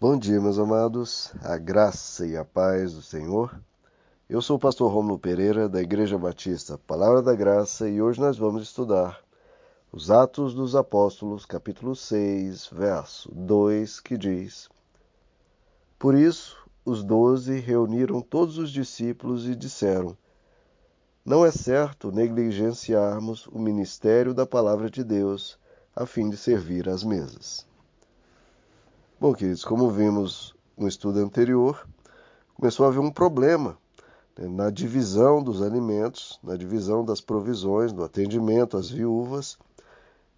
Bom dia, meus amados, a graça e a paz do Senhor. Eu sou o pastor Romulo Pereira, da Igreja Batista Palavra da Graça, e hoje nós vamos estudar os Atos dos Apóstolos, capítulo 6, verso 2, que diz: Por isso, os doze reuniram todos os discípulos e disseram: Não é certo negligenciarmos o ministério da palavra de Deus a fim de servir às mesas. Bom, queridos, como vimos no estudo anterior, começou a haver um problema né, na divisão dos alimentos, na divisão das provisões, do atendimento às viúvas,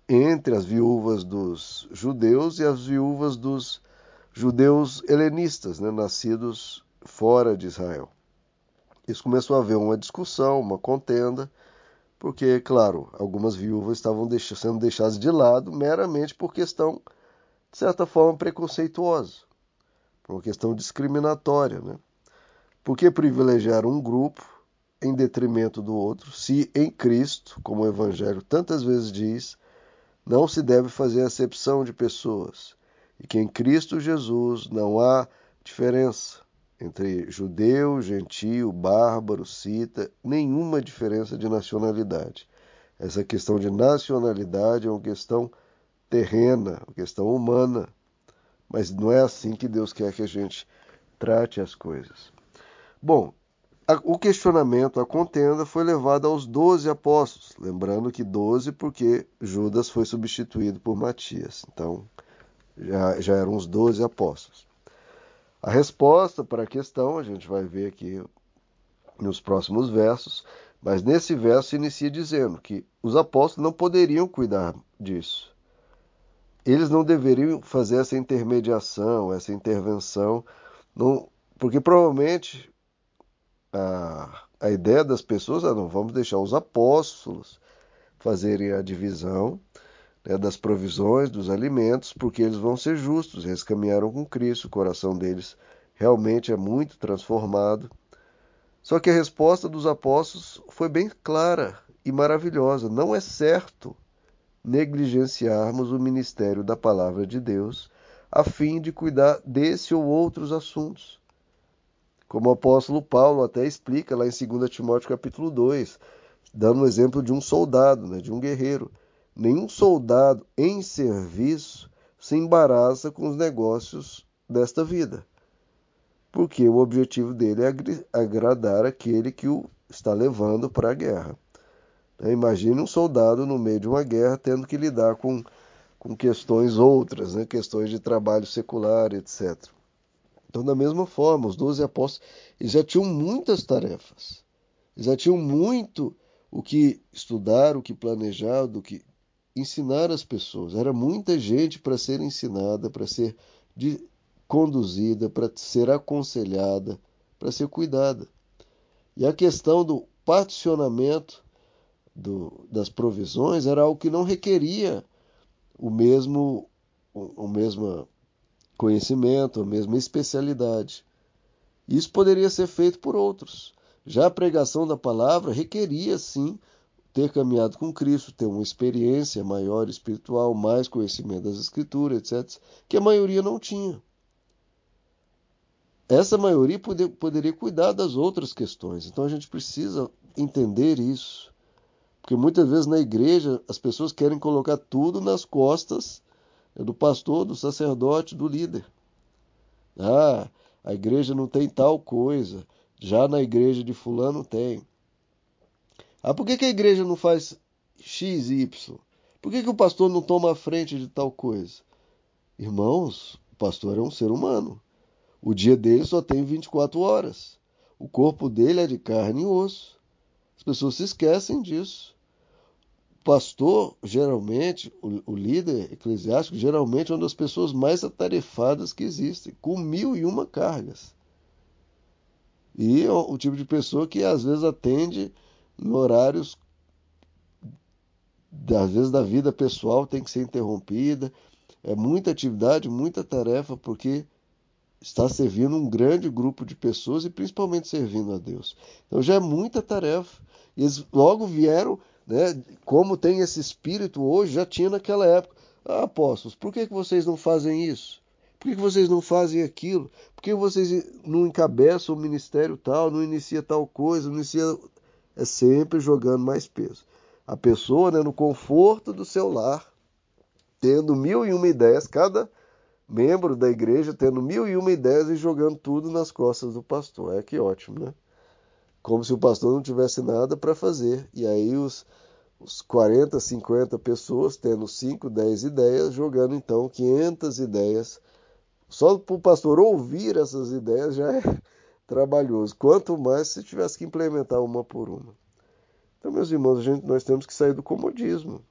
entre as viúvas dos judeus e as viúvas dos judeus helenistas, né, nascidos fora de Israel. Isso começou a haver uma discussão, uma contenda, porque, claro, algumas viúvas estavam sendo deixadas de lado meramente por questão de certa forma, preconceituosa, por uma questão discriminatória. Né? Por que privilegiar um grupo em detrimento do outro, se em Cristo, como o Evangelho tantas vezes diz, não se deve fazer acepção de pessoas, e que em Cristo Jesus não há diferença entre judeu, gentio, bárbaro, cita, nenhuma diferença de nacionalidade. Essa questão de nacionalidade é uma questão terrena, questão humana. Mas não é assim que Deus quer que a gente trate as coisas. Bom, a, o questionamento, a contenda foi levado aos doze apóstolos. Lembrando que doze porque Judas foi substituído por Matias. Então, já, já eram os doze apóstolos. A resposta para a questão a gente vai ver aqui nos próximos versos, mas nesse verso inicia dizendo que os apóstolos não poderiam cuidar disso eles não deveriam fazer essa intermediação, essa intervenção, não, porque provavelmente a, a ideia das pessoas é não vamos deixar os apóstolos fazerem a divisão né, das provisões, dos alimentos, porque eles vão ser justos, eles caminharam com Cristo, o coração deles realmente é muito transformado. Só que a resposta dos apóstolos foi bem clara e maravilhosa. Não é certo negligenciarmos o ministério da palavra de Deus a fim de cuidar desse ou outros assuntos. Como o apóstolo Paulo até explica lá em 2 Timóteo capítulo 2, dando o exemplo de um soldado, né, de um guerreiro. Nenhum soldado em serviço se embaraça com os negócios desta vida, porque o objetivo dele é agradar aquele que o está levando para a guerra. Imagine um soldado no meio de uma guerra tendo que lidar com, com questões outras, né? questões de trabalho secular, etc. Então, da mesma forma, os doze apóstolos já tinham muitas tarefas, já tinham muito o que estudar, o que planejar, do que ensinar as pessoas. Era muita gente para ser ensinada, para ser de, conduzida, para ser aconselhada, para ser cuidada. E a questão do particionamento do, das provisões era algo que não requeria o mesmo, o, o mesmo conhecimento, a mesma especialidade. Isso poderia ser feito por outros. Já a pregação da palavra requeria, sim, ter caminhado com Cristo, ter uma experiência maior espiritual, mais conhecimento das Escrituras, etc., que a maioria não tinha. Essa maioria poder, poderia cuidar das outras questões. Então a gente precisa entender isso. Porque muitas vezes na igreja as pessoas querem colocar tudo nas costas do pastor, do sacerdote, do líder. Ah, a igreja não tem tal coisa, já na igreja de fulano tem. Ah, por que, que a igreja não faz X, Y? Por que, que o pastor não toma a frente de tal coisa? Irmãos, o pastor é um ser humano. O dia dele só tem 24 horas. O corpo dele é de carne e osso. As pessoas se esquecem disso. O pastor, geralmente, o, o líder eclesiástico, geralmente é uma das pessoas mais atarefadas que existem, com mil e uma cargas. E é o tipo de pessoa que às vezes atende em horários, às vezes da vida pessoal tem que ser interrompida. É muita atividade, muita tarefa, porque está servindo um grande grupo de pessoas e principalmente servindo a Deus. Então já é muita tarefa. E eles logo vieram, né, como tem esse espírito hoje, já tinha naquela época. Ah, apóstolos, por que, que vocês não fazem isso? Por que vocês não fazem aquilo? Por que vocês não encabeçam o ministério tal, não inicia tal coisa, não inicia. É sempre jogando mais peso. A pessoa, né, no conforto do seu lar, tendo mil e uma ideias, cada membro da igreja tendo mil e uma ideias e jogando tudo nas costas do pastor. É que ótimo, né? Como se o pastor não tivesse nada para fazer. E aí os, os 40, 50 pessoas tendo 5, 10 ideias, jogando então 500 ideias. Só para o pastor ouvir essas ideias já é trabalhoso. Quanto mais se tivesse que implementar uma por uma. Então, meus irmãos, gente, nós temos que sair do comodismo.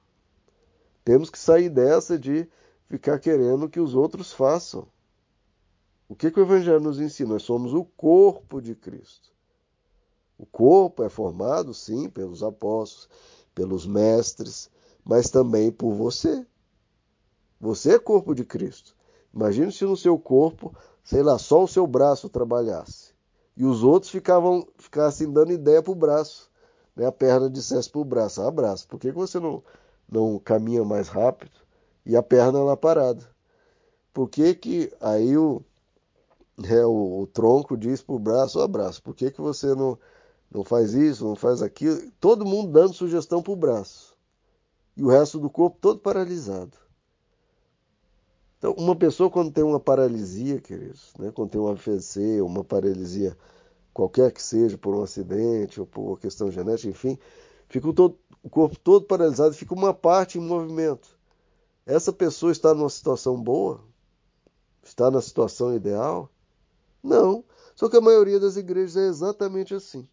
Temos que sair dessa de ficar querendo que os outros façam. O que, que o Evangelho nos ensina? Nós somos o corpo de Cristo. O corpo é formado, sim, pelos apóstolos, pelos mestres, mas também por você. Você é corpo de Cristo. Imagine se no seu corpo, sei lá, só o seu braço trabalhasse e os outros ficavam ficassem dando ideia para o braço, né? A perna dissesse para o braço, ah, braço, por que, que você não não caminha mais rápido e a perna lá parada. Por que, que aí o, é, o, o tronco diz para o braço, o braço, por que, que você não, não faz isso, não faz aquilo? Todo mundo dando sugestão para o braço. E o resto do corpo todo paralisado. Então, uma pessoa quando tem uma paralisia, queridos, né, quando tem um AVC, uma paralisia qualquer que seja, por um acidente ou por uma questão genética, enfim, fica o, todo, o corpo todo paralisado, fica uma parte em movimento. Essa pessoa está numa situação boa? Está na situação ideal? Não. Só que a maioria das igrejas é exatamente assim.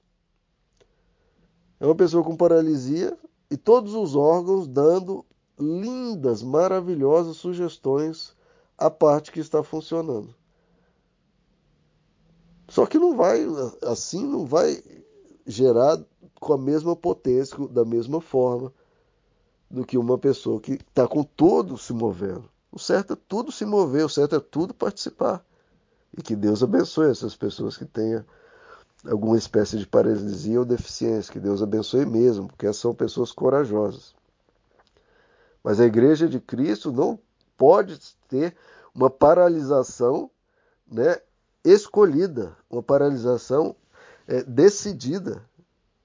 É uma pessoa com paralisia e todos os órgãos dando lindas, maravilhosas sugestões à parte que está funcionando. Só que não vai, assim, não vai gerar com a mesma potência, da mesma forma, do que uma pessoa que está com tudo se movendo. O certo é tudo se mover, o certo é tudo participar. E que Deus abençoe essas pessoas que tenham alguma espécie de paralisia ou deficiência. Que Deus abençoe mesmo, porque são pessoas corajosas. Mas a igreja de Cristo não pode ter uma paralisação né, escolhida, uma paralisação é, decidida.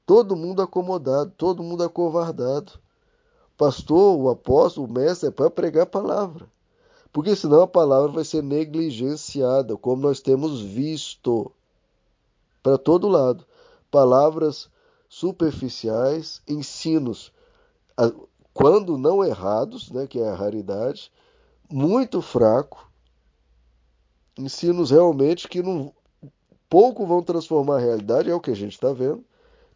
Todo mundo acomodado, todo mundo acovardado. Pastor, o apóstolo, o mestre é para pregar a palavra. Porque senão a palavra vai ser negligenciada, como nós temos visto para todo lado. Palavras superficiais, ensinos, quando não errados, né, que é a raridade, muito fraco, ensinos realmente que não pouco vão transformar a realidade, é o que a gente está vendo.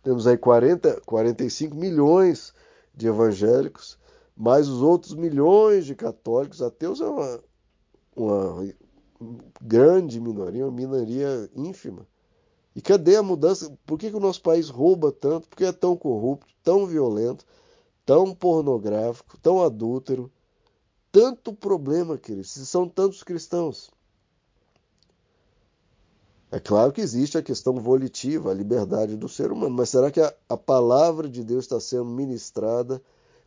Temos aí 40, 45 milhões de evangélicos, mais os outros milhões de católicos. Ateus é uma, uma grande minoria, uma minoria ínfima. E cadê a mudança? Por que, que o nosso país rouba tanto? Por que é tão corrupto, tão violento, tão pornográfico, tão adúltero? Tanto problema, queridos, se são tantos cristãos. É claro que existe a questão volitiva, a liberdade do ser humano, mas será que a, a, palavra de Deus está sendo ministrada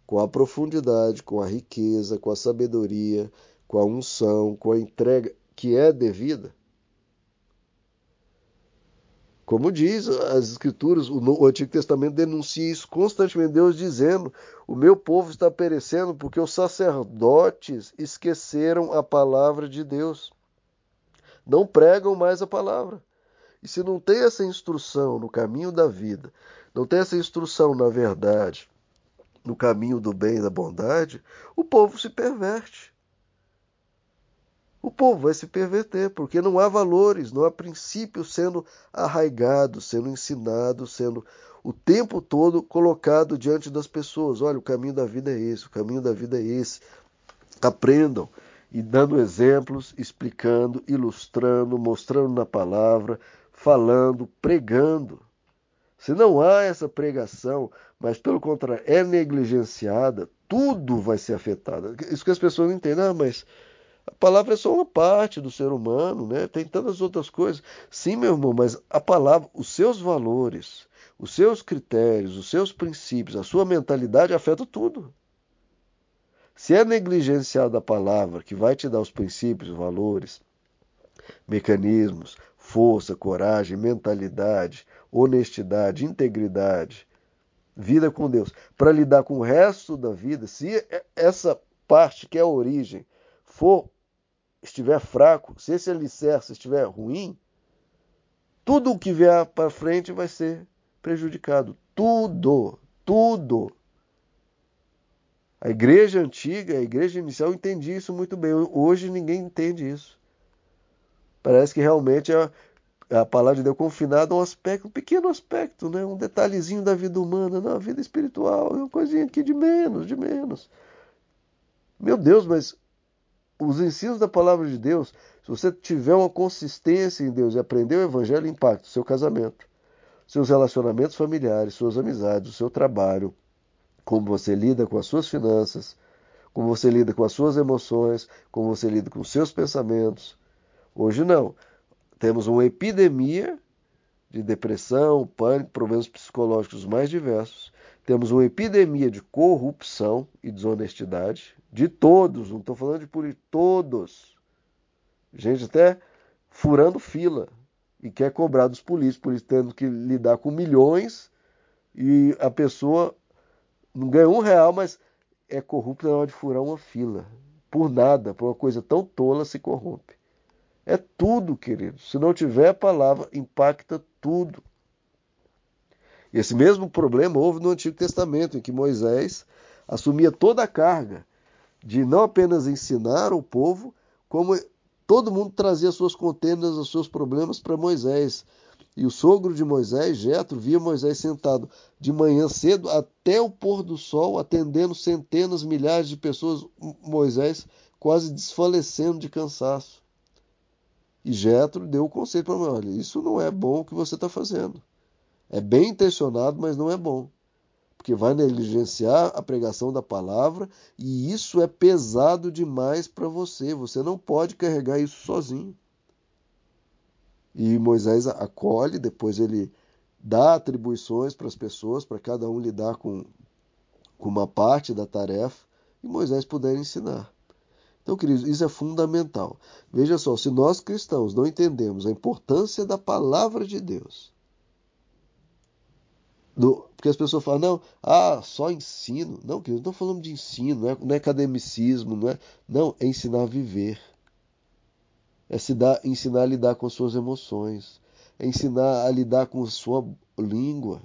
com a profundidade, com a riqueza, com a sabedoria, com a unção, com a entrega que é devida? Como diz as Escrituras, o, o Antigo Testamento denuncia isso constantemente, Deus dizendo: o meu povo está perecendo porque os sacerdotes esqueceram a palavra de Deus não pregam mais a palavra. E se não tem essa instrução no caminho da vida, não tem essa instrução na verdade, no caminho do bem e da bondade, o povo se perverte. O povo vai se perverter, porque não há valores, não há princípios sendo arraigados, sendo ensinados, sendo o tempo todo colocado diante das pessoas. Olha, o caminho da vida é esse, o caminho da vida é esse. Aprendam, e dando exemplos, explicando, ilustrando, mostrando na palavra, falando, pregando. Se não há essa pregação, mas pelo contrário é negligenciada, tudo vai ser afetado. Isso que as pessoas não entendem, ah, mas a palavra é só uma parte do ser humano, né? Tem tantas outras coisas. Sim, meu irmão, mas a palavra, os seus valores, os seus critérios, os seus princípios, a sua mentalidade afeta tudo. Se é negligenciado a palavra que vai te dar os princípios, valores, mecanismos, força, coragem, mentalidade, honestidade, integridade, vida com Deus, para lidar com o resto da vida, se essa parte que é a origem for estiver fraco, se esse alicerce estiver ruim, tudo o que vier para frente vai ser prejudicado. Tudo, tudo. A igreja antiga, a igreja inicial entendia isso muito bem. Hoje ninguém entende isso. Parece que realmente a, a palavra de Deus é confinada a um aspecto, um pequeno aspecto, né? um detalhezinho da vida humana, não, a vida espiritual, é uma coisinha aqui de menos, de menos. Meu Deus, mas os ensinos da palavra de Deus, se você tiver uma consistência em Deus e aprender o evangelho, impacta o seu casamento, seus relacionamentos familiares, suas amizades, o seu trabalho, como você lida com as suas finanças, como você lida com as suas emoções, como você lida com os seus pensamentos. Hoje não. Temos uma epidemia de depressão, pânico, problemas psicológicos mais diversos. Temos uma epidemia de corrupção e desonestidade de todos, não estou falando de por todos. Gente até furando fila e quer cobrar dos políticos, por isso tendo que lidar com milhões e a pessoa não ganha um real, mas é corrupta na hora de furar uma fila. Por nada, por uma coisa tão tola se corrompe. É tudo, querido. Se não tiver a palavra, impacta tudo. E esse mesmo problema houve no Antigo Testamento, em que Moisés assumia toda a carga de não apenas ensinar o povo, como todo mundo trazia suas contendas, os seus problemas para Moisés. E o sogro de Moisés, Jetro, via Moisés sentado de manhã cedo até o pôr do sol, atendendo centenas, milhares de pessoas, Moisés quase desfalecendo de cansaço. E Jetro deu o conselho para Moisés: olha, isso não é bom o que você está fazendo. É bem intencionado, mas não é bom. Porque vai negligenciar a pregação da palavra e isso é pesado demais para você. Você não pode carregar isso sozinho. E Moisés acolhe, depois ele dá atribuições para as pessoas, para cada um lidar com, com uma parte da tarefa, e Moisés puder ensinar. Então, queridos, isso é fundamental. Veja só, se nós cristãos não entendemos a importância da palavra de Deus, do, porque as pessoas falam, não, ah, só ensino. Não, querido, não falando de ensino, não é, não é academicismo, não é. Não, é ensinar a viver. É se dar, ensinar a lidar com as suas emoções. É ensinar a lidar com a sua língua.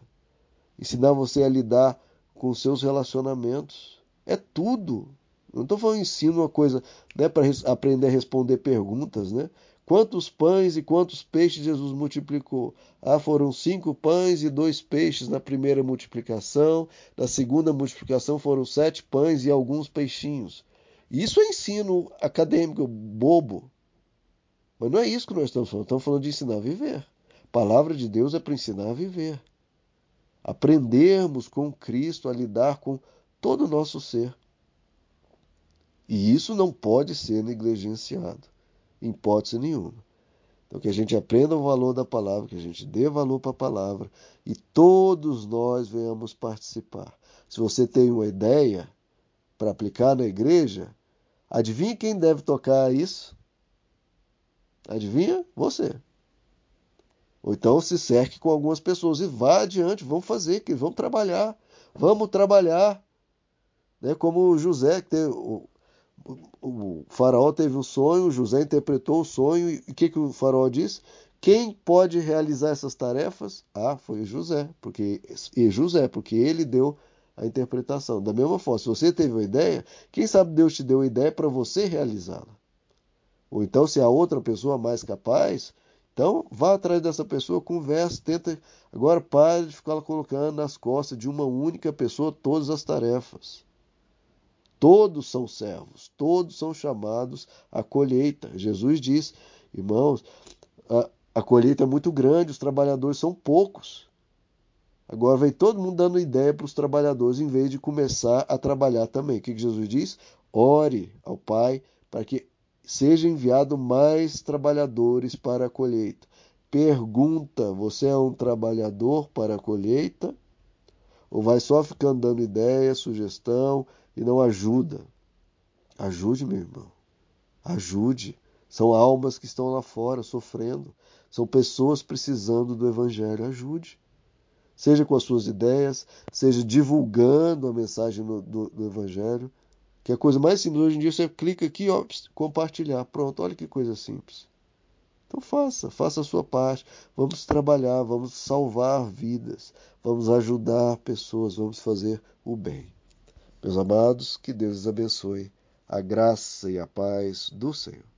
Ensinar você a lidar com os seus relacionamentos. É tudo. Não estou falando ensino uma coisa né, para aprender a responder perguntas, né? Quantos pães e quantos peixes Jesus multiplicou? Ah, foram cinco pães e dois peixes na primeira multiplicação. Na segunda multiplicação foram sete pães e alguns peixinhos. Isso é ensino acadêmico, bobo. Mas não é isso que nós estamos falando. Estamos falando de ensinar a viver. A palavra de Deus é para ensinar a viver. Aprendermos com Cristo a lidar com todo o nosso ser. E isso não pode ser negligenciado em hipótese nenhuma. Então, que a gente aprenda o valor da palavra, que a gente dê valor para a palavra e todos nós venhamos participar. Se você tem uma ideia para aplicar na igreja, adivinha quem deve tocar isso? Adivinha? Você. Ou então se cerque com algumas pessoas e vá adiante, vamos fazer, que vamos trabalhar, vamos trabalhar. Né? Como José, que tem, o faraó teve um sonho, José interpretou o sonho e o que, que o faraó disse? Quem pode realizar essas tarefas? Ah, foi José, porque e José, porque ele deu a interpretação. Da mesma forma, se você teve uma ideia, quem sabe Deus te deu a ideia para você realizá-la. Ou então, se há outra pessoa mais capaz, então vá atrás dessa pessoa, converse, tenta. Agora pare de ficar colocando nas costas de uma única pessoa todas as tarefas. Todos são servos, todos são chamados à colheita. Jesus diz, irmãos, a, a colheita é muito grande, os trabalhadores são poucos. Agora vem todo mundo dando ideia para os trabalhadores em vez de começar a trabalhar também. O que, que Jesus diz? Ore ao Pai para que seja enviado mais trabalhadores para a colheita. Pergunta: você é um trabalhador para a colheita? Ou vai só ficando dando ideia, sugestão, e não ajuda. Ajude, meu irmão. Ajude. São almas que estão lá fora sofrendo. São pessoas precisando do Evangelho. Ajude. Seja com as suas ideias, seja divulgando a mensagem do, do, do Evangelho. Que é a coisa mais simples hoje em dia, você clica aqui, ó, compartilhar. Pronto, olha que coisa simples. Então faça, faça a sua parte. Vamos trabalhar, vamos salvar vidas, vamos ajudar pessoas, vamos fazer o bem. Meus amados, que Deus os abençoe. A graça e a paz do Senhor.